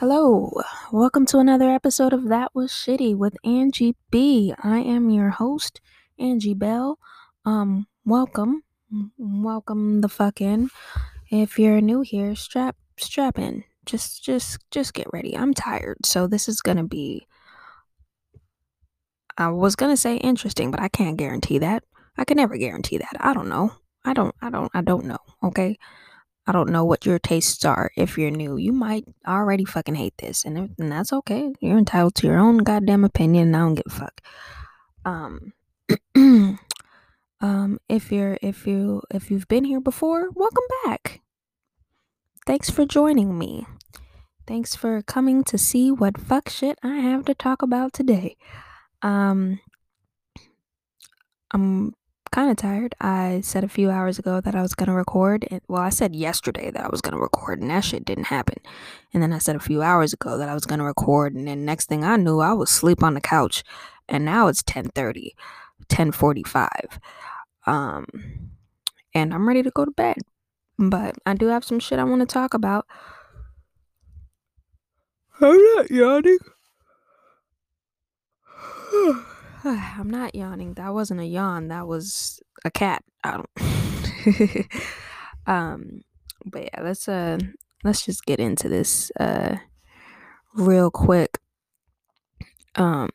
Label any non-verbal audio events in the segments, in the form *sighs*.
Hello, welcome to another episode of That Was Shitty with Angie B. I am your host, Angie Bell. Um, welcome, welcome the fuck in. If you're new here, strap strap in. Just just just get ready. I'm tired, so this is gonna be. I was gonna say interesting, but I can't guarantee that. I can never guarantee that. I don't know. I don't. I don't. I don't know. Okay. I don't know what your tastes are if you're new. You might already fucking hate this, and, if, and that's okay. You're entitled to your own goddamn opinion, and I don't give a fuck. Um, *clears throat* um, if you're if you if you've been here before, welcome back. Thanks for joining me. Thanks for coming to see what fuck shit I have to talk about today. Um, I'm kind of tired. I said a few hours ago that I was going to record. And, well, I said yesterday that I was going to record, and that shit didn't happen. And then I said a few hours ago that I was going to record, and then next thing I knew, I was asleep on the couch. And now it's 10:30, 10:45. Um, and I'm ready to go to bed. But I do have some shit I want to talk about. I'm not yawning. *sighs* I'm not yawning. That wasn't a yawn. That was a cat. I don't. *laughs* um, but yeah, let's uh, let's just get into this uh, real quick. Um,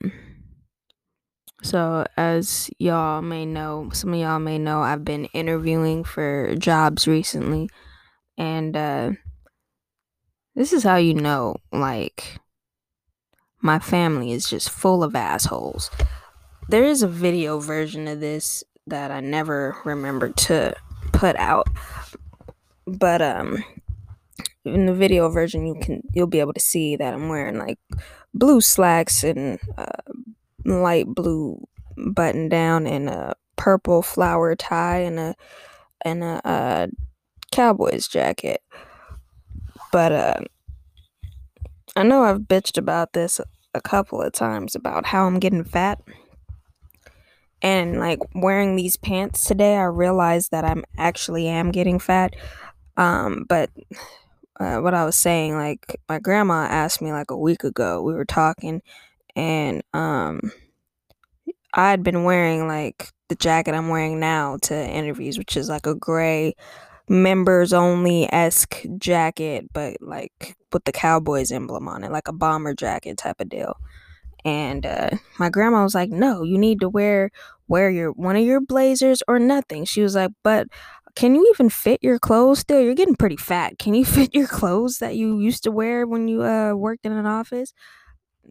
so as y'all may know, some of y'all may know, I've been interviewing for jobs recently, and uh, this is how you know, like, my family is just full of assholes there is a video version of this that I never remembered to put out. But um in the video version you can you'll be able to see that I'm wearing like blue slacks and uh, light blue button down and a purple flower tie and a and a uh, cowboys jacket. But uh I know I've bitched about this a couple of times about how I'm getting fat and like wearing these pants today i realized that i'm actually am getting fat. Um but uh, what i was saying like my grandma asked me like a week ago we were talking and um i had been wearing like the jacket i'm wearing now to interviews which is like a gray members only esque jacket but like with the cowboys emblem on it like a bomber jacket type of deal and uh, my grandma was like no you need to wear wear your one of your blazers or nothing. She was like but can you even fit your clothes still? You're getting pretty fat. Can you *laughs* fit your clothes that you used to wear when you uh, worked in an office?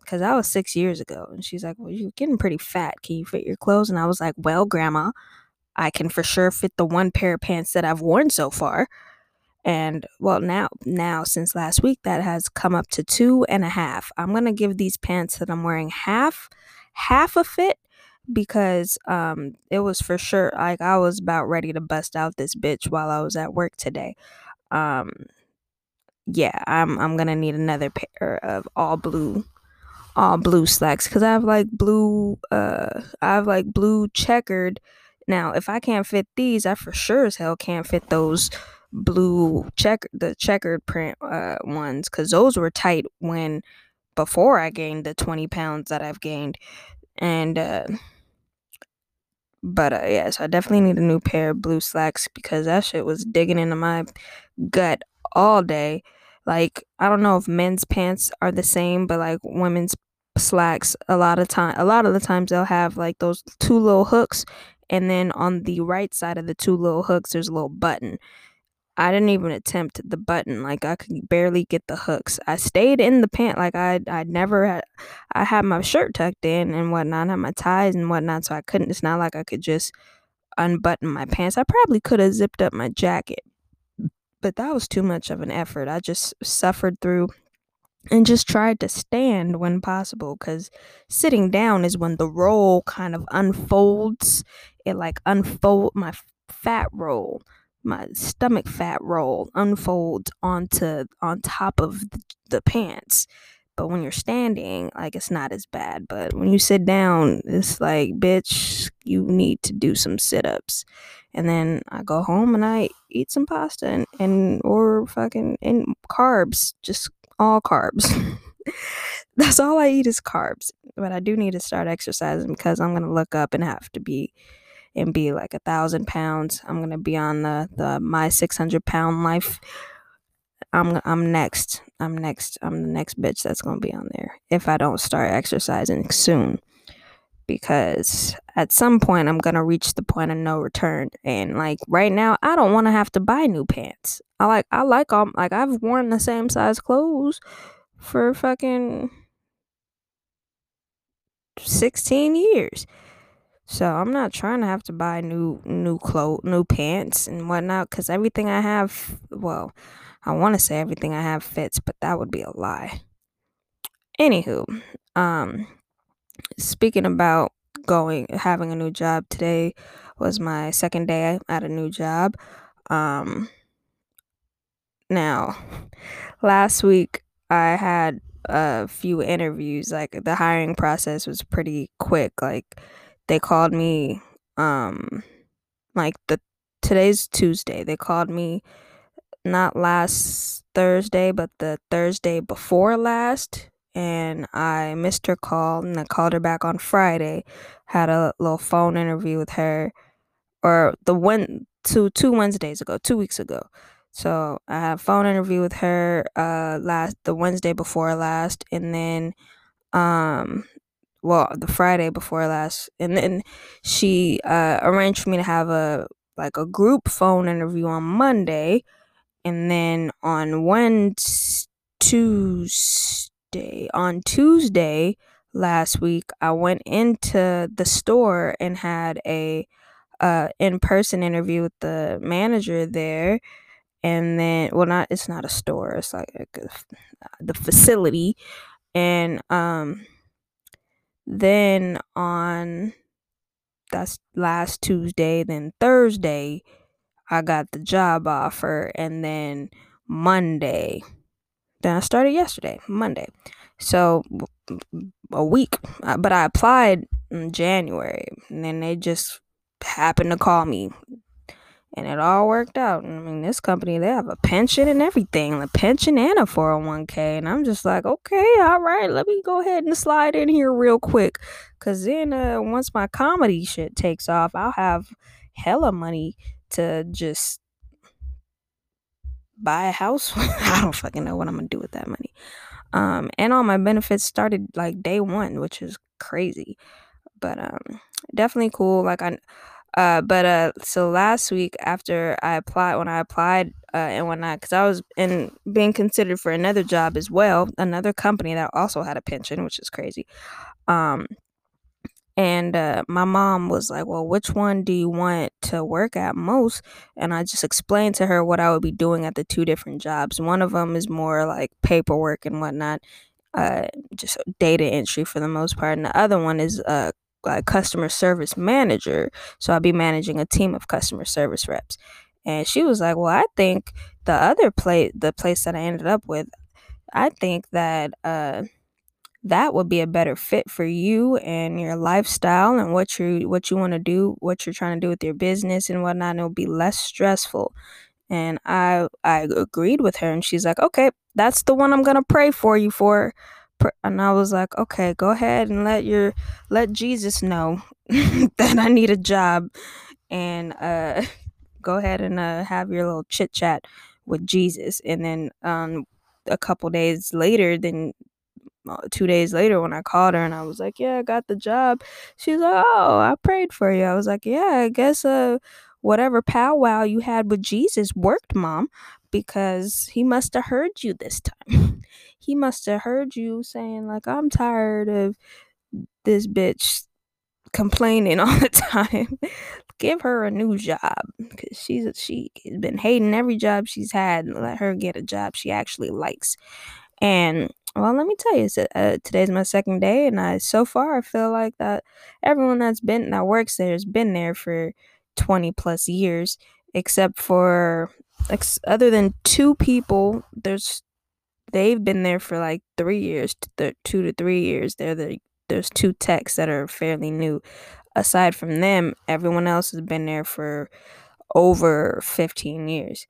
Because that was six years ago. And she's like well you're getting pretty fat. Can you fit your clothes? And i was like well grandma i can for sure fit the one pair of pants that i've worn so far and well now now since last week that has come up to two and a half. I'm gonna give these pants that i'm wearing half half a fit because um it was for sure like i was about ready to bust out this bitch while i was at work today. Um yeah i'm i'm gonna need another pair of all blue all blue slacks because i have like blue uh i have like blue checkered. Now if i can't fit these i for sure as hell can't fit those blue check the checkered print uh, ones because those were tight when before I gained the 20 pounds that I've gained. And uh but uh yeah, so I definitely need a new pair of blue slacks because that shit was digging into my gut all day. Like I don't know if men's pants are the same, but like women's slacks a lot of time a lot of the times they'll have like those two little hooks and then on the right side of the two little hooks there's a little button I didn't even attempt the button. Like I could barely get the hooks. I stayed in the pant. Like I I never had I had my shirt tucked in and whatnot, I had my ties and whatnot, so I couldn't it's not like I could just unbutton my pants. I probably could have zipped up my jacket. But that was too much of an effort. I just suffered through and just tried to stand when possible because sitting down is when the roll kind of unfolds. It like unfold my fat roll my stomach fat roll unfolds onto on top of the, pants but when you're standing like it's not as bad but when you sit down it's like bitch you need to do some sit-ups and then i go home and i eat some pasta and, and or fucking and carbs just all carbs. *laughs* That's all I eat is carbs. But I do need to start exercising because I'm gonna look up and have to be and be like a thousand pounds. I'm gonna be on the the my six hundred pound life. I'm I'm next. I'm next. I'm the next bitch that's gonna be on there if I don't start exercising soon. Because at some point I'm gonna reach the point of no return. And like right now, I don't want to have to buy new pants. I like I like all like I've worn the same size clothes for fucking 16 years. So I'm not trying to have to buy new new clothes, new pants and whatnot, because everything I have, well, I want to say everything I have fits, but that would be a lie. Anywho, um, speaking about going having a new job today was my second day at a new job. Um, now, last week I had a few interviews. Like the hiring process was pretty quick. Like they called me um like the today's Tuesday. They called me not last Thursday, but the Thursday before last. And I missed her call and I called her back on Friday. Had a little phone interview with her or the one two two Wednesdays ago, two weeks ago. So I had a phone interview with her uh last the Wednesday before last and then um well the Friday before last and then she uh arranged for me to have a like a group phone interview on Monday and then on Wednesday on Tuesday last week I went into the store and had a uh in-person interview with the manager there and then well not it's not a store it's like a, the facility and um then on that's last Tuesday then Thursday I got the job offer and then Monday then I started yesterday Monday. So a week but I applied in January and then they just happened to call me and it all worked out. I mean, this company they have a pension and everything, a pension and a 401k, and I'm just like, okay, all right, let me go ahead and slide in here real quick, cause then uh, once my comedy shit takes off, I'll have hella money to just buy a house. *laughs* I don't fucking know what I'm gonna do with that money. Um, and all my benefits started like day one, which is crazy, but um, definitely cool. Like I uh, but uh, so last week after I applied, when I applied uh, and whatnot, because I was in being considered for another job as well, another company that also had a pension, which is crazy. Um, and uh, my mom was like, "Well, which one do you want to work at most?" And I just explained to her what I would be doing at the two different jobs. One of them is more like paperwork and whatnot, uh, just data entry for the most part, and the other one is uh like customer service manager. So I'll be managing a team of customer service reps. And she was like, "Well, I think the other place, the place that I ended up with, I think that uh, that would be a better fit for you and your lifestyle and what you what you want to do, what you're trying to do with your business and whatnot. And it'll be less stressful." And I I agreed with her, and she's like, "Okay, that's the one I'm gonna pray for you for." And I was like, okay, go ahead and let your let Jesus know *laughs* that I need a job, and uh, *laughs* go ahead and uh, have your little chit chat with Jesus. And then um, a couple days later, then uh, two days later, when I called her and I was like, yeah, I got the job, she's like, oh, I prayed for you. I was like, yeah, I guess uh, whatever powwow you had with Jesus worked, mom, because he must have heard you this time. *laughs* he must have heard you saying like I'm tired of this bitch complaining *laughs* all the time. Give her a new job because she's she has been hating every job she's had. Let her get a job she actually likes. And well, let me tell you, uh, today's my second day, and I so far I feel like that everyone that's been that works there has been there for twenty plus years, except for ex- other than two people. There's they've been there for like three years, th- two to three years. They're the there's two techs that are fairly new. Aside from them, everyone else has been there for over 15 years.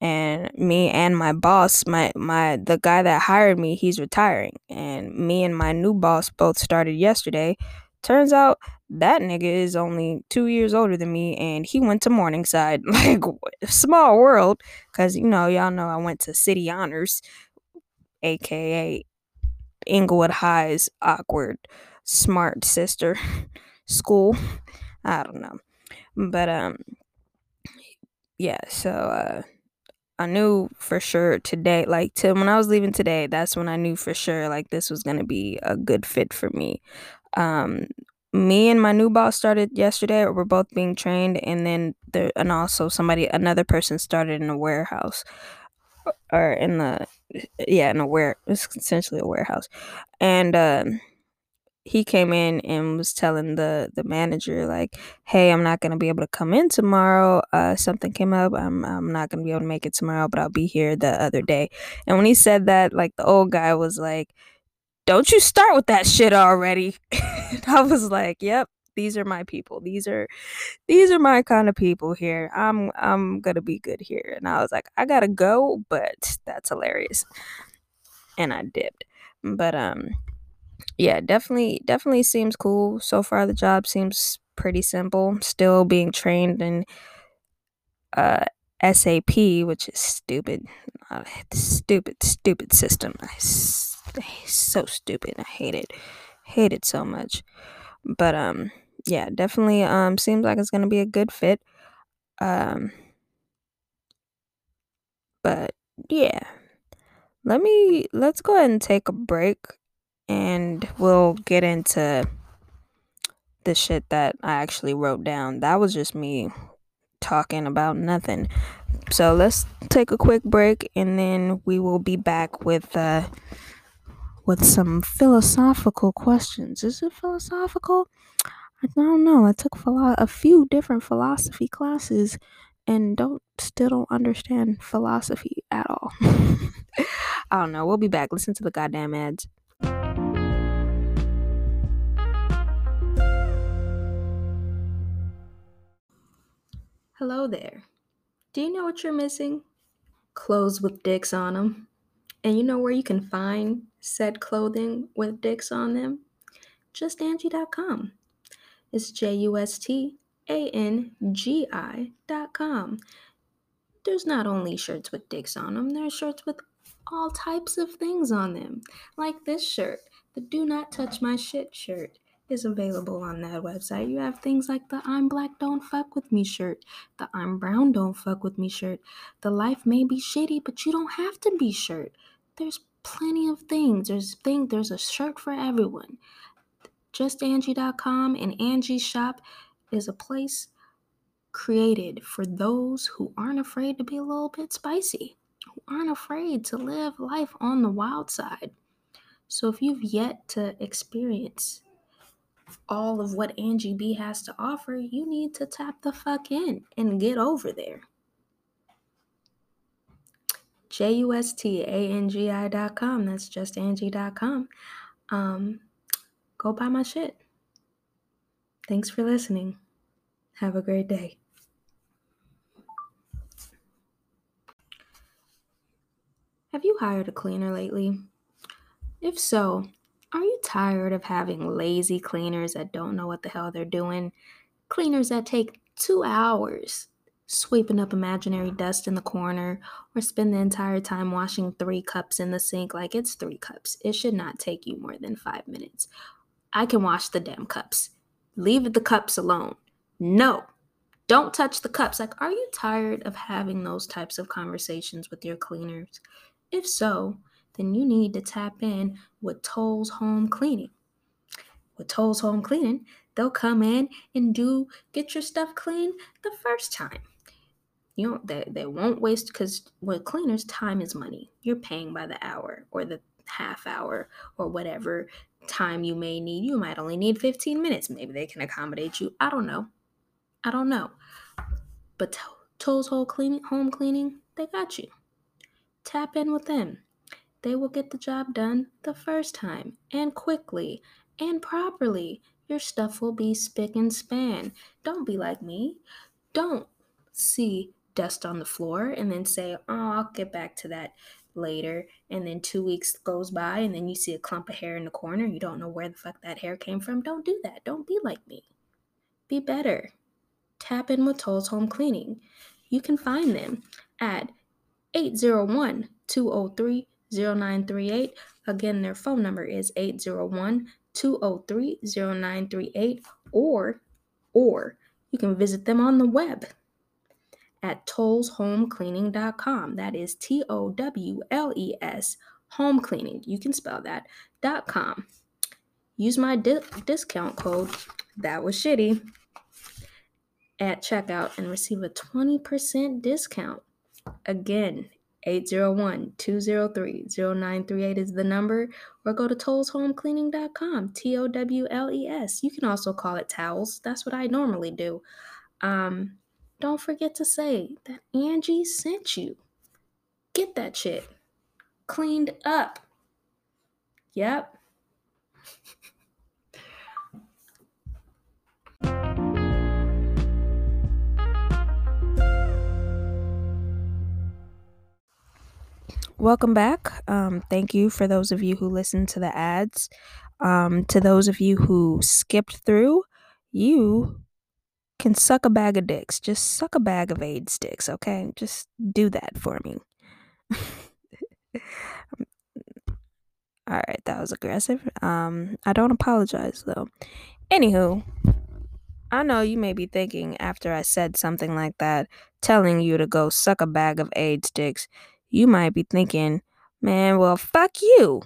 and me and my boss, my my the guy that hired me, he's retiring, and me and my new boss both started yesterday. Turns out that nigga is only two years older than me, and he went to Morningside. *laughs* Like small world, cause you know y'all know I went to City Honors, aka Inglewood High's awkward smart sister *laughs* school. I don't know, but um, yeah. So uh I knew for sure today, like to when I was leaving today, that's when I knew for sure like this was gonna be a good fit for me. Um, me and my new boss started yesterday. We're both being trained, and then there and also somebody another person started in a warehouse or in the yeah in a ware it's essentially a warehouse, and um he came in and was telling the the manager like, "Hey, I'm not gonna be able to come in tomorrow. Uh, something came up. I'm I'm not gonna be able to make it tomorrow, but I'll be here the other day." And when he said that, like the old guy was like, "Don't you start with that shit already." *laughs* I was like, "Yep." These are my people. These are these are my kind of people here. I'm I'm gonna be good here. And I was like, I gotta go, but that's hilarious. And I dipped. But um yeah, definitely definitely seems cool. So far the job seems pretty simple. Still being trained in uh SAP, which is stupid. Uh, stupid, stupid system. I, so stupid. I hate it. Hate it so much. But um yeah, definitely um seems like it's to be a good fit. Um but yeah. Let me let's go ahead and take a break and we'll get into the shit that I actually wrote down. That was just me talking about nothing. So let's take a quick break and then we will be back with uh with some philosophical questions. Is it philosophical? I don't know. I took philo- a few different philosophy classes and don't still don't understand philosophy at all. *laughs* I don't know. We'll be back. Listen to the goddamn ads. Hello there. Do you know what you're missing? Clothes with dicks on them. And you know where you can find said clothing with dicks on them? Just JustAngie.com. It's J U S T A N G I dot com. There's not only shirts with dicks on them, there's shirts with all types of things on them. Like this shirt, the Do Not Touch My Shit shirt is available on that website. You have things like the I'm Black Don't Fuck With Me shirt, the I'm Brown Don't Fuck With Me shirt, the Life May Be Shitty, but You Don't Have to Be shirt. There's plenty of things. There's thing there's a shirt for everyone. JustAngie.com and Angie Shop is a place created for those who aren't afraid to be a little bit spicy, who aren't afraid to live life on the wild side. So if you've yet to experience all of what Angie B has to offer, you need to tap the fuck in and get over there. J U S T A N G I dot com. That's justangie.com. Um, go buy my shit. Thanks for listening. Have a great day. Have you hired a cleaner lately? If so, are you tired of having lazy cleaners that don't know what the hell they're doing? Cleaners that take two hours sweeping up imaginary dust in the corner or spend the entire time washing three cups in the sink like it's three cups. It should not take you more than five minutes. I can wash the damn cups. Leave the cups alone. No, don't touch the cups. Like, are you tired of having those types of conversations with your cleaners? If so, then you need to tap in with Towles Home Cleaning. With Towles Home Cleaning, they'll come in and do get your stuff clean the first time. You know, they, they won't waste because with cleaners, time is money. You're paying by the hour or the half hour or whatever time you may need. You might only need 15 minutes. Maybe they can accommodate you. I don't know. I don't know. But Towles Home Cleaning, home cleaning, they got you. Tap in with them they will get the job done the first time and quickly and properly. Your stuff will be spick and span. Don't be like me. Don't see dust on the floor and then say, oh, I'll get back to that later. And then two weeks goes by and then you see a clump of hair in the corner. You don't know where the fuck that hair came from. Don't do that. Don't be like me. Be better. Tap in with Towles Home Cleaning. You can find them at 801 203 0938. Again, their phone number is 801 203 0938 or or you can visit them on the web at towleshomecleaning.com. That is T O W L E S home cleaning. You can spell that dot com. Use my di- discount code that was shitty at checkout and receive a 20% discount. Again, 801 203 0938 is the number, or go to towleshomecleaning.com. T O W L E S. You can also call it towels. That's what I normally do. Um, don't forget to say that Angie sent you. Get that shit cleaned up. Yep. Welcome back. Um, thank you for those of you who listened to the ads. Um, to those of you who skipped through, you can suck a bag of dicks. Just suck a bag of AIDS sticks, okay? Just do that for me. *laughs* All right, that was aggressive. Um, I don't apologize though. Anywho, I know you may be thinking after I said something like that, telling you to go suck a bag of AIDS sticks, you might be thinking, man, well, fuck you.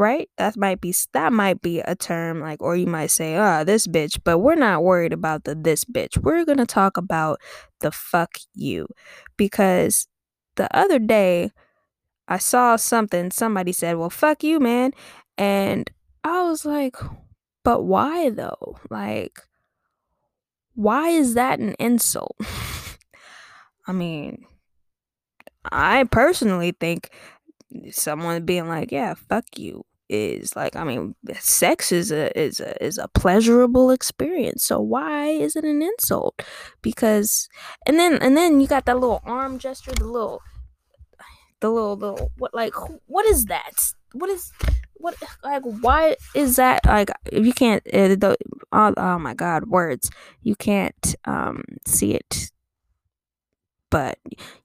Right? That might be that might be a term like or you might say, "Ah, oh, this bitch," but we're not worried about the this bitch. We're going to talk about the fuck you. Because the other day I saw something somebody said, "Well, fuck you, man." And I was like, "But why though? Like why is that an insult?" *laughs* I mean, I personally think someone being like, "Yeah, fuck you," is like, I mean, sex is a is a is a pleasurable experience. So why is it an insult? Because, and then and then you got that little arm gesture, the little, the little little what like what is that? What is what like why is that like if you can't uh, the, oh, oh my god words you can't um see it but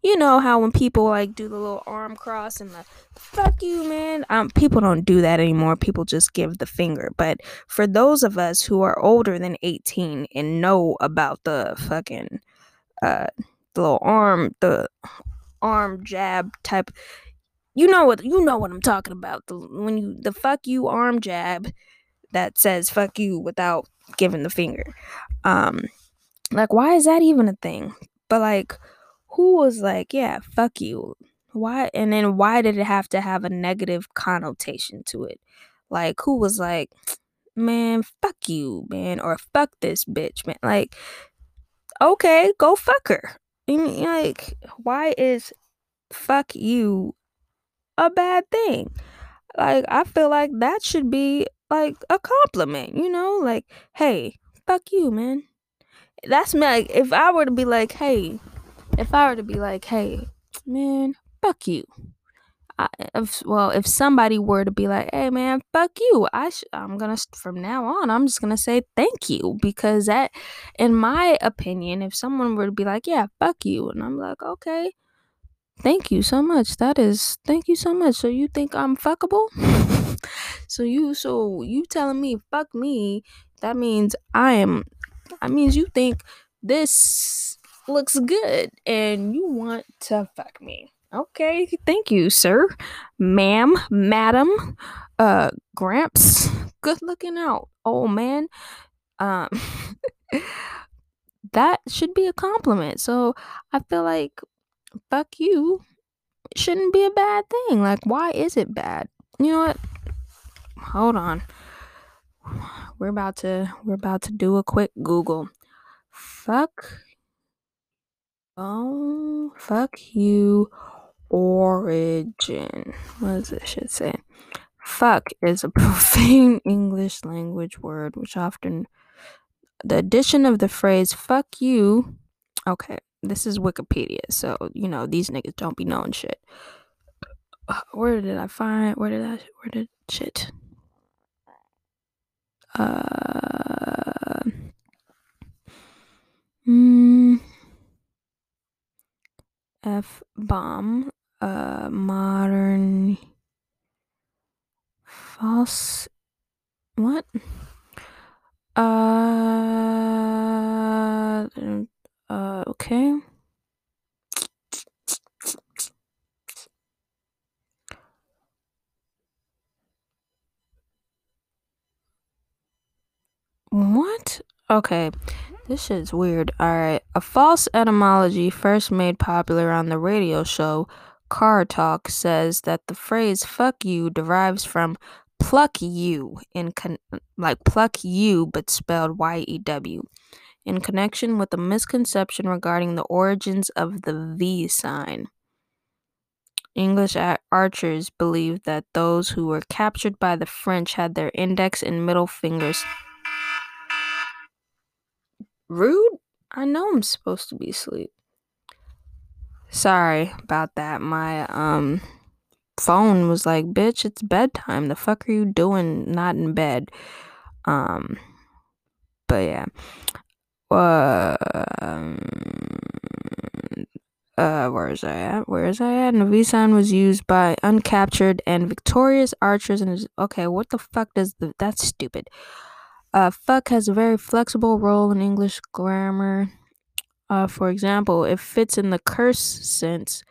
you know how when people like do the little arm cross and the fuck you, man. Um, people don't do that anymore. People just give the finger. But for those of us who are older than 18 and know about the fucking uh the little arm, the arm jab type, you know what you know what I'm talking about. The when you the fuck you arm jab that says fuck you without giving the finger. Um, like why is that even a thing? But like who was like, yeah, fuck you? Why? And then why did it have to have a negative connotation to it? Like, who was like, man, fuck you, man, or fuck this bitch, man? Like, okay, go fuck her. I mean, like, why is fuck you a bad thing? Like, I feel like that should be like a compliment, you know? Like, hey, fuck you, man. That's me. Like, if I were to be like, hey, if I were to be like, hey, man, fuck you. I, if, well, if somebody were to be like, "Hey, man, fuck you," I sh- I'm gonna from now on, I'm just gonna say thank you because that, in my opinion, if someone were to be like, "Yeah, fuck you," and I'm like, "Okay, thank you so much. That is, thank you so much." So you think I'm fuckable? *laughs* so you, so you telling me fuck me? That means I am. That means you think this looks good and you want to fuck me. Okay, thank you, sir, ma'am, madam, uh, Gramps. Good looking out, old man. Um, *laughs* that should be a compliment. So I feel like fuck you shouldn't be a bad thing. Like, why is it bad? You know what? Hold on. We're about to we're about to do a quick Google. Fuck Oh, fuck you, origin. What does this shit say? Fuck is a *laughs* profane English language word which often. The addition of the phrase fuck you. Okay, this is Wikipedia, so you know these niggas don't be knowing shit. *sighs* Where did I find? Where did I? Where did shit? Uh. Mm, F bomb. Uh, modern. False. What? Uh. Uh. Okay. What? Okay. This shit's weird. Alright. A false etymology first made popular on the radio show Car Talk says that the phrase fuck you derives from pluck you in con- like pluck you but spelled Y E W in connection with a misconception regarding the origins of the V sign. English archers believed that those who were captured by the French had their index and middle fingers Rude? I know I'm supposed to be asleep. Sorry about that. My um phone was like, "Bitch, it's bedtime. The fuck are you doing not in bed?" Um but yeah. Uh, uh, where is I at? Where is I at? Novisan was used by uncaptured and victorious archers and okay, what the fuck does the that's stupid. Uh, fuck has a very flexible role in English grammar. Uh, for example, it fits in the curse sense,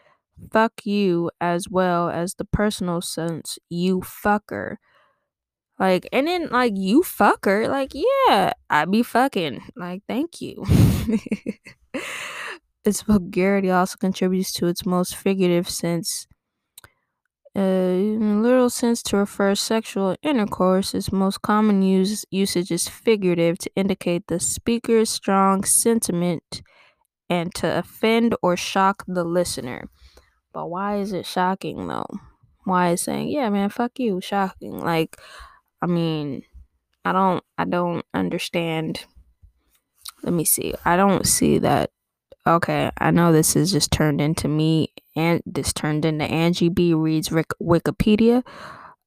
fuck you, as well as the personal sense, you fucker. Like, and then, like, you fucker, like, yeah, I be fucking. Like, thank you. *laughs* its vulgarity also contributes to its most figurative sense Uh, in a literal sense, to refer sexual intercourse, its most common use, usage is figurative to indicate the speaker's strong sentiment and to offend or shock the listener. But why is it shocking though? Why is saying, yeah, man, fuck you, shocking? Like, I mean, I don't, I don't understand. Let me see. I don't see that Okay, I know this is just turned into me, and this turned into Angie B reads Rick- Wikipedia.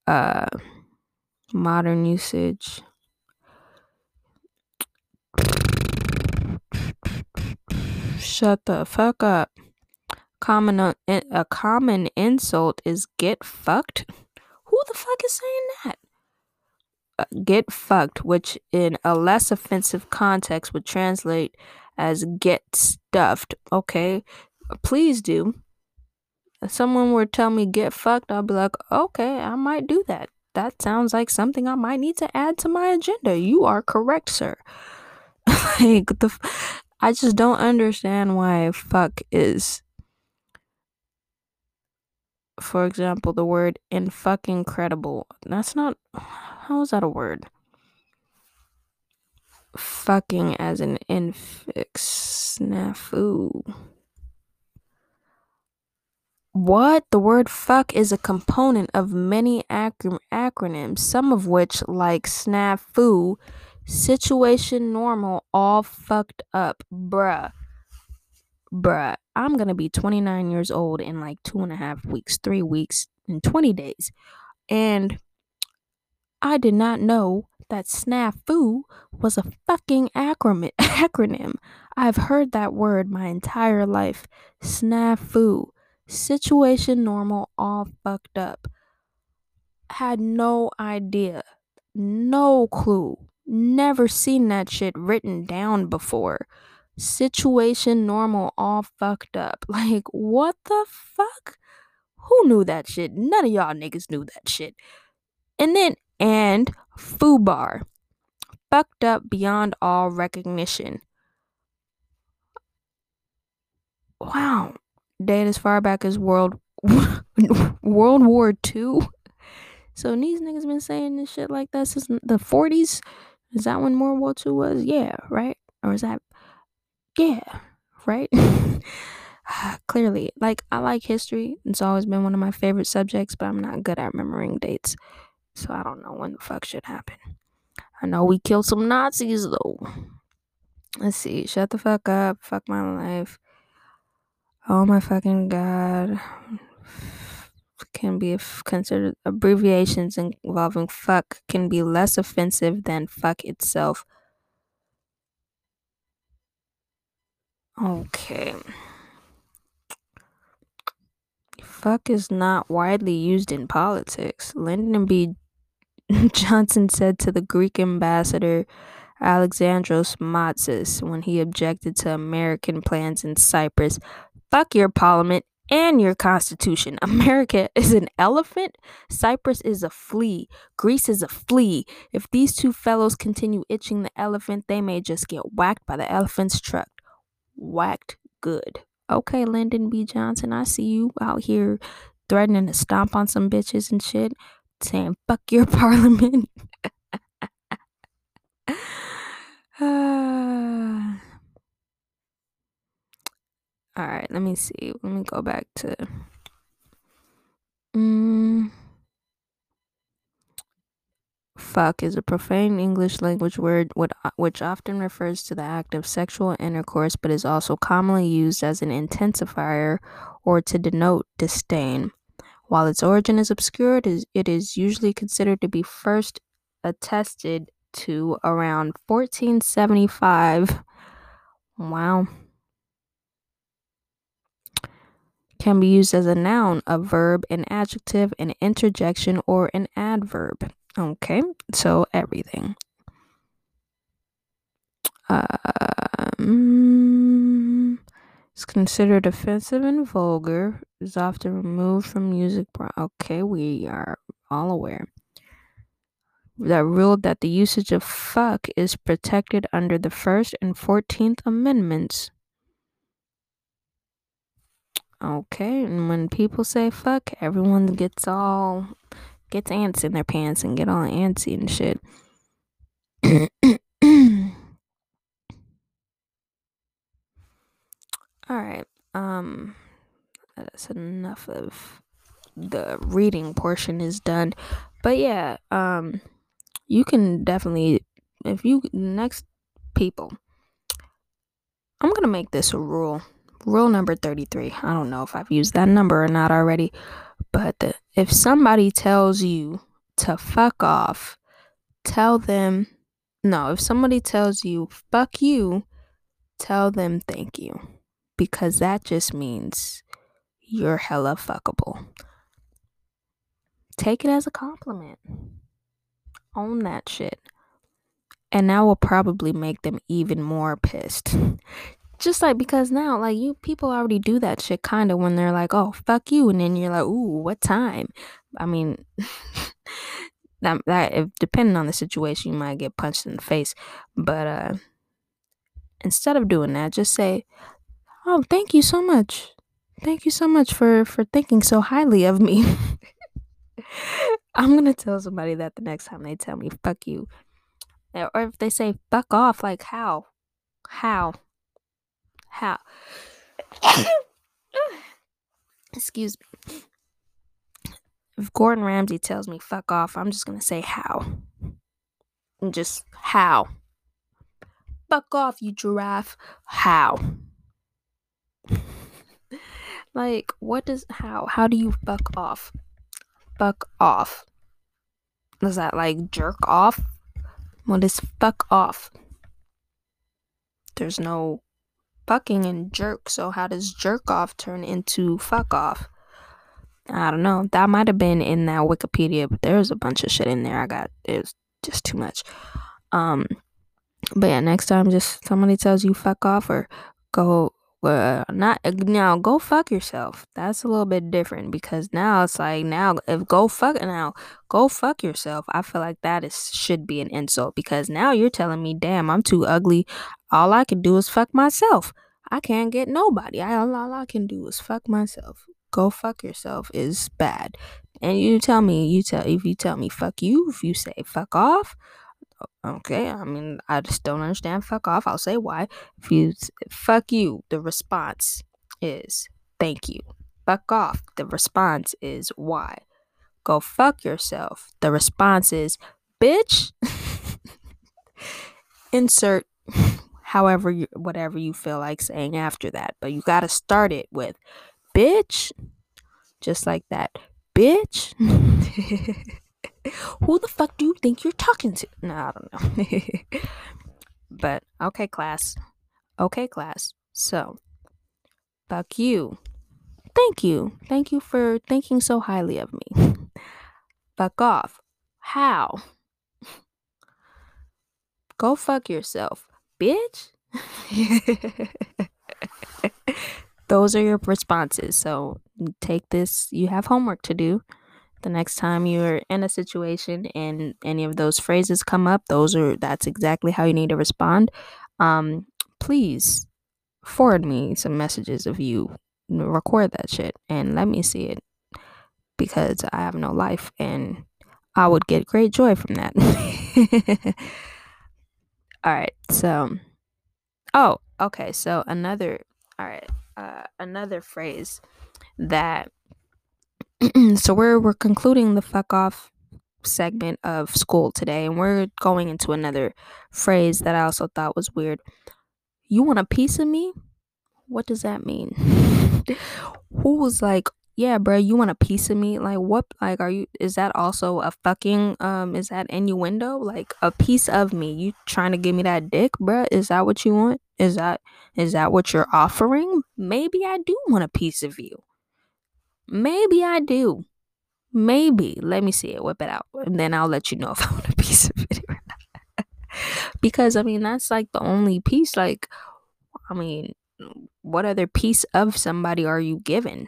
Uh, modern usage. Shut the fuck up. Common uh, a common insult is get fucked. Who the fuck is saying that? Uh, get fucked, which in a less offensive context would translate as get stuffed. Okay, please do. If someone were to tell me get fucked, I'll be like, okay, I might do that. That sounds like something I might need to add to my agenda. You are correct, sir. *laughs* like the, I just don't understand why fuck is. For example, the word in fucking credible. That's not. How is that a word? fucking as an infix snafu. What? The word fuck is a component of many acr- acronyms, some of which, like snafu, situation normal, all fucked up. Bruh. Bruh. I'm gonna be 29 years old in like two and a half weeks, three weeks, and 20 days. And I did not know that snafu was a fucking *laughs* acronym. I've heard that word my entire life. Snafu. Situation normal, all fucked up. Had no idea. No clue. Never seen that shit written down before. Situation normal, all fucked up. *laughs* Like, what the fuck? Who knew that shit? None of y'all niggas knew that shit. And then and FUBAR, fucked up beyond all recognition. Wow, date as far back as World *laughs* World War II. So these niggas been saying this shit like that since the 40s. Is that when World War II was? Yeah, right? Or is that? Yeah, right? *laughs* Clearly, like I like history. It's always been one of my favorite subjects, but I'm not good at remembering dates. So I don't know when the fuck should happen. I know we killed some Nazis though. Let's see. Shut the fuck up. Fuck my life. Oh my fucking god. Can be considered abbreviations involving fuck can be less offensive than fuck itself. Okay. Fuck is not widely used in politics. Lyndon B. *laughs* Johnson said to the Greek ambassador Alexandros Matsas when he objected to American plans in Cyprus Fuck your parliament and your constitution. *laughs* America is an elephant. Cyprus is a flea. Greece is a flea. If these two fellows continue itching the elephant, they may just get whacked by the elephant's truck. Whacked good. Okay, Lyndon B. Johnson, I see you out here threatening to stomp on some bitches and shit, saying fuck your *laughs* parliament. *laughs* *sighs* All right, let me see. Let me go back to. Mm, fuck is a profane English language word which often refers to the act of sexual intercourse, but is also commonly used as an intensifier or to denote disdain. While its origin is obscure, it is, it is usually considered to be first attested to around 1475. Wow. Can be used as a noun, a verb, an adjective, an interjection, or an adverb. Okay, so everything. Um, it's considered offensive and vulgar. Is often removed from music. Okay, we are all aware. That ruled that the usage of fuck is protected under the First and Fourteenth Amendments. Okay, and when people say fuck, everyone gets all gets ants in their pants and get all antsy and shit. *coughs* all right. Um that's enough of the reading portion is done. But yeah, um you can definitely if you next people I'm going to make this a rule rule number 33. I don't know if I've used that number or not already, but the, if somebody tells you to fuck off, tell them no, if somebody tells you fuck you, tell them thank you because that just means you're hella fuckable. Take it as a compliment. Own that shit. And that will probably make them even more pissed *laughs* just like because now like you people already do that shit kind of when they're like oh fuck you and then you're like ooh what time? I mean *laughs* that, that if depending on the situation you might get punched in the face but uh instead of doing that just say oh thank you so much. Thank you so much for for thinking so highly of me. *laughs* I'm gonna tell somebody that the next time they tell me fuck you or if they say fuck off like how? How how? Excuse me. If Gordon Ramsay tells me fuck off, I'm just gonna say how. And just how. Fuck off, you giraffe. How? like, what does how? How do you fuck off? Fuck off. Does that like jerk off? What is fuck off? There's no fucking and jerk. So how does jerk off turn into fuck off? I don't know. That might have been in that Wikipedia, but there's a bunch of shit in there. I got it's just too much. Um, but yeah, next time, just somebody tells you fuck off or go not now go fuck yourself. That's a little bit different because now it's like now if go fuck now go fuck yourself. I feel like that is should be an insult because now you're telling me, damn, I'm too ugly. All I can do is fuck myself. I can't get nobody. I all, all I can do is fuck myself. Go fuck yourself is bad. And you tell me, you tell if you tell me fuck you, if you say fuck off, Okay, I mean, I just don't understand. Fuck off. I'll say why. If you fuck you, the response is thank you. Fuck off. The response is why. Go fuck yourself. The response is bitch. *laughs* Insert however you, whatever you feel like saying after that but you got to start it with bitch just like that bitch *laughs* who the fuck do you think you're talking to? No i don't know. *laughs* But okay class. Okay class. So fuck you. Thank you. Thank you for thinking so highly of me. Fuck off. How? Go fuck yourself bitch *laughs* those are your responses. So take this, you have homework to do. The next time you're in a situation and any of those phrases come up, those are that's exactly how you need to respond. Um, please forward me some messages of you record that shit and let me see it because I have no life and I would get great joy from that. *laughs* all right, so oh, okay, so another all right uh, another phrase that *clears throat* so we're we're concluding the fuck off segment of school today and we're going into another phrase that I also thought was weird. You want a piece of me? What does that mean? *laughs* Who was like, yeah, bro, you want a piece of me? Like, what? Like, are you? Is that also a fucking? Um, is that innuendo? Like, a piece of me? You trying to give me that dick, bro? Is that what you want? Is that is that what you're offering? Maybe I do want a piece of you. Maybe I do. Maybe. Let me see it. Whip it out, and then I'll let you know *laughs* if I want a piece of it or not. *laughs* because I mean, that's like the only piece. Like, I mean, what other piece of somebody are you given?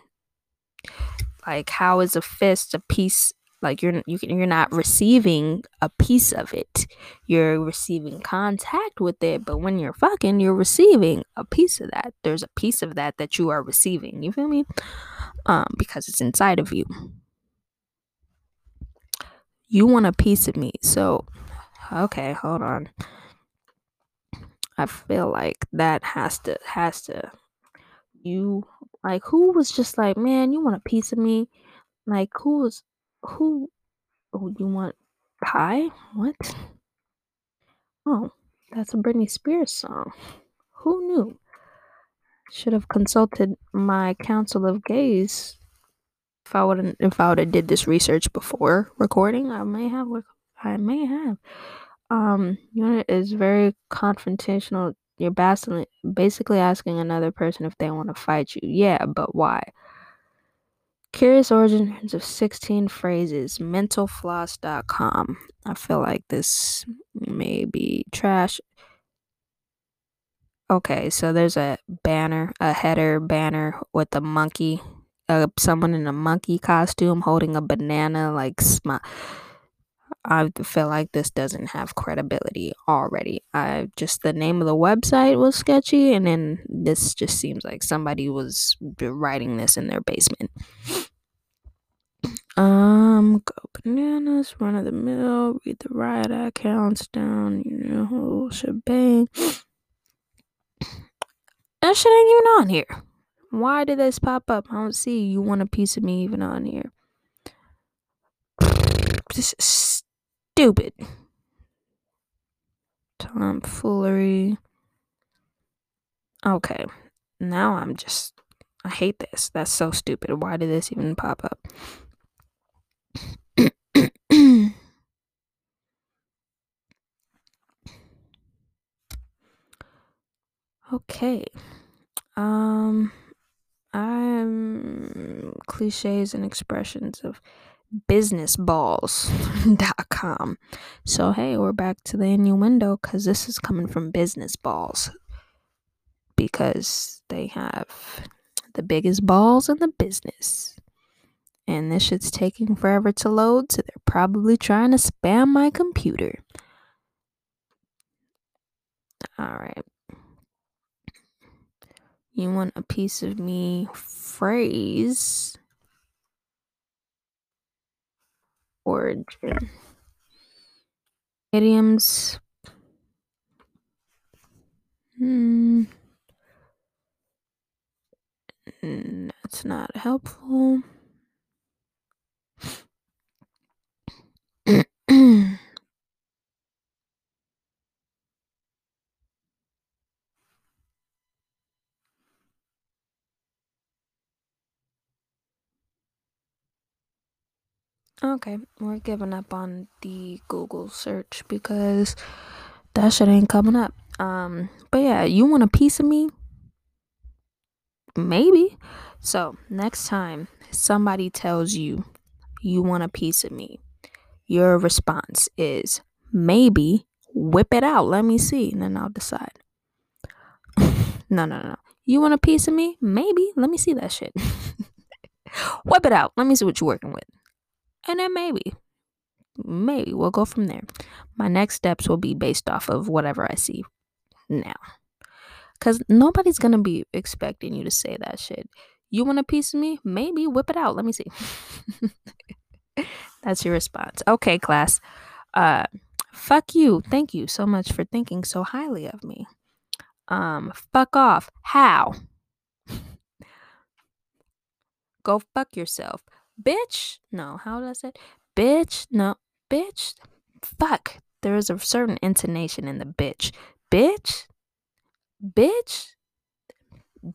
Like, how is a fist a piece? Like you're you can, you're not receiving a piece of it. You're receiving contact with it, but when you're fucking, you're receiving a piece of that. There's a piece of that that you are receiving. You feel me? Um, because it's inside of you. You want a piece of me, so okay, hold on. I feel like that has to has to you like who was just like, man, you want a piece of me? Like who was who oh you want pie? What? Oh, that's a Britney Spears song. Who knew? Should have consulted my council of gays. If I would if I would have did this research before recording, I may have I may have. Um, unit is very confrontational you're basically basically asking another person if they want to fight you. Yeah, but why? Curious origins of 16 phrases, mentalfloss.com. I feel like this may be trash. Okay, so there's a banner, a header banner with a monkey, uh, someone in a monkey costume holding a banana, like smile I feel like this doesn't have credibility already. I just the name of the website was sketchy, and then this just seems like somebody was writing this in their basement. Um, go bananas, run of the mill, read the riot accounts down, you know, whole shebang. That shit ain't even on here. Why did this pop up? I don't see you want a piece of me even on here. This is stupid. Tomfoolery. Okay. Now I'm just. I hate this. That's so stupid. Why did this even pop up? *coughs* okay. Um I'm cliches and expressions of businessballs.com. So, hey, we're back to the innuendo because this is coming from Business Balls because they have the biggest balls in the business. And this shit's taking forever to load, so they're probably trying to spam my computer. All right. You want a piece of me phrase origin. Idioms. Hmm. That's not helpful. Okay, we're giving up on the Google search because that shit ain't coming up. Um, but yeah, you want a piece of me? Maybe. So, next time somebody tells you you want a piece of me, your response is maybe whip it out. Let me see, and then I'll decide. *laughs* no, no, no. You want a piece of me? Maybe. Let me see that shit. *laughs* whip it out. Let me see what you're working with. And then maybe, maybe we'll go from there. My next steps will be based off of whatever I see now. Because nobody's going to be expecting you to say that shit. You want a piece of me? Maybe whip it out. Let me see. *laughs* That's your response. Okay, class. Uh, fuck you. Thank you so much for thinking so highly of me. Um, fuck off. How? *laughs* Go fuck yourself. Bitch. No, how did I say? Bitch. No, bitch. Fuck. There is a certain intonation in the bitch. Bitch. Bitch.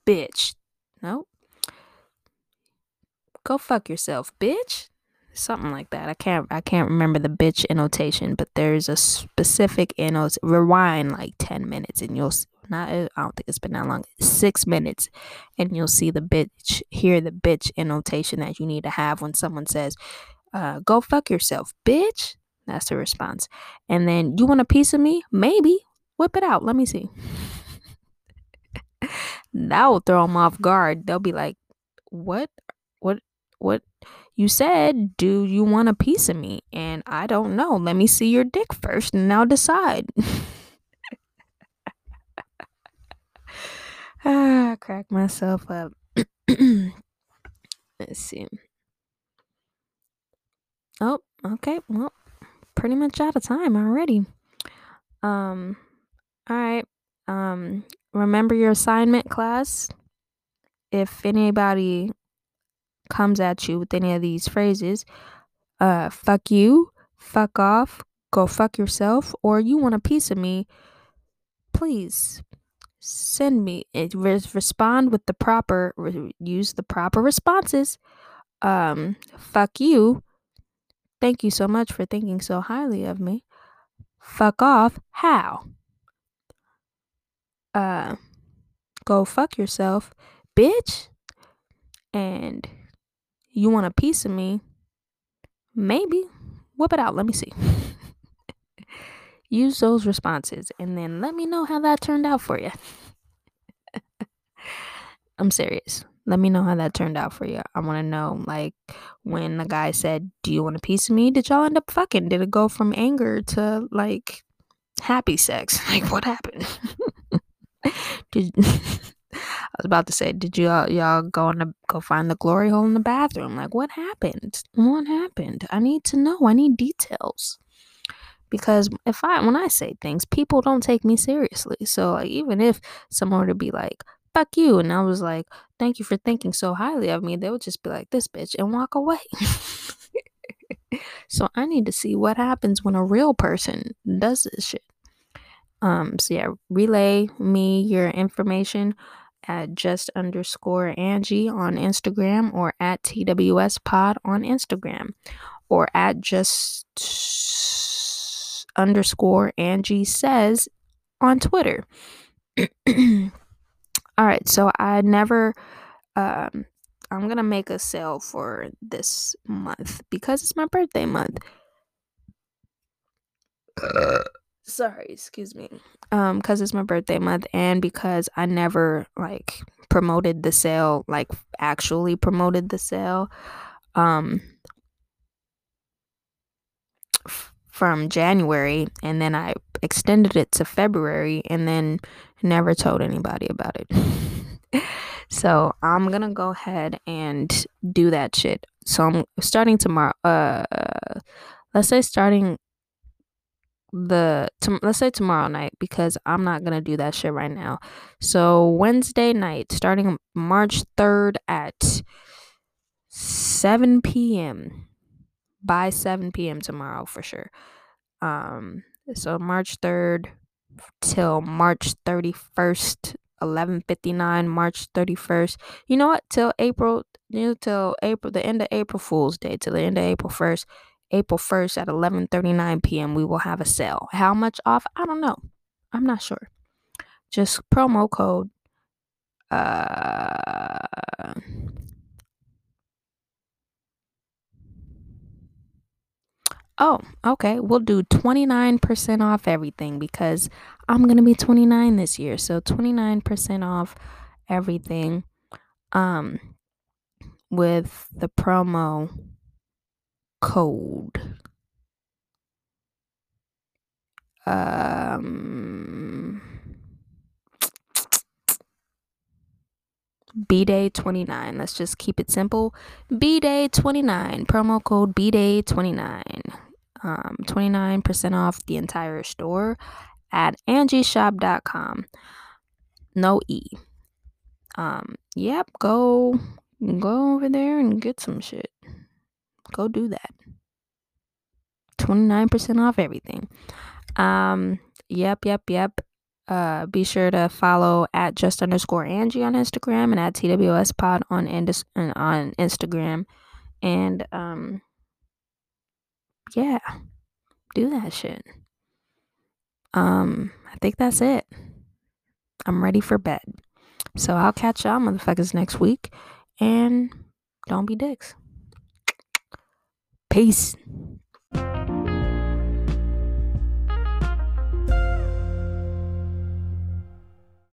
Bitch. Nope. Go fuck yourself, bitch something like that. I can't I can't remember the bitch annotation, but there's a specific annotation. Rewind like ten minutes, and you'll not. I don't think it's been that long. Six minutes, and you'll see the bitch. Hear the bitch annotation that you need to have when someone says, uh, "Go fuck yourself, bitch." That's the response. And then you want a piece of me? Maybe. Whip it out. Let me see. *laughs* that will throw them off guard. They'll be like, "What? What? What?" You said, Do you want a piece of me? And I don't know. Let me see your dick first and I'll decide. *laughs* ah, crack myself up. *clears throat* Let's see. Oh, okay. Well, pretty much out of time already. Um, all right. Um, remember your assignment class. If anybody comes at you with any of these phrases, uh, fuck you, fuck off, go fuck yourself, or you want a piece of me, please send me it respond with the proper use the proper responses um fuck you thank you so much for thinking so highly of me fuck off how uh go fuck yourself bitch and you want a piece of me? Maybe. Whip it out. Let me see. Use those responses and then let me know how that turned out for you. *laughs* I'm serious. Let me know how that turned out for you. I want to know, like, when the guy said, Do you want a piece of me? Did y'all end up fucking? Did it go from anger to, like, happy sex? *laughs* Like, what happened? *laughs* Did. I was about to say, did y'all y'all go in the go find the glory hole in the bathroom? Like, what happened? What happened? I need to know. I need details. Because if I when I say things, people don't take me seriously. So like even if someone were to be like, fuck you, and I was like, thank you for thinking so highly of me, they would just be like, this bitch and walk away. *laughs* so I need to see what happens when a real person does this shit. Um, so yeah, relay me your information at just underscore Angie on Instagram or at TWS Pod on Instagram or at just underscore Angie says on Twitter. *clears throat* All right, so I never um I'm gonna make a sale for this month because it's my birthday month. Uh sorry excuse me um because it's my birthday month and because i never like promoted the sale like actually promoted the sale um f- from january and then i extended it to february and then never told anybody about it *laughs* so i'm gonna go ahead and do that shit so i'm starting tomorrow uh let's say starting the let's say tomorrow night because I'm not gonna do that shit right now. So Wednesday night, starting March third at seven p.m. by seven p.m. tomorrow for sure. Um, so March third till March thirty first 11:59 March 31st. You know what? Till April, you know, till April, the end of April Fool's Day, till the end of April 1st, April 1st at 11:39 p.m. we will have a sale. How much off? I don't know. I'm not sure. Just promo code uh Oh, okay. We'll do 29% off everything because I'm going to be 29 this year. So 29% off everything um with the promo code um B Day 29. Let's just keep it simple. B Day 29. Promo code B Day 29. Um, 29% off the entire store at angieshop.com. No E. Um, yep, go go over there and get some shit. Go do that. 29% off everything. Um, yep, yep, yep. Uh, be sure to follow at just underscore Angie on Instagram and at TWS Pod on on Instagram, and um, yeah, do that shit. Um, I think that's it. I'm ready for bed. So I'll catch y'all motherfuckers next week, and don't be dicks. Peace.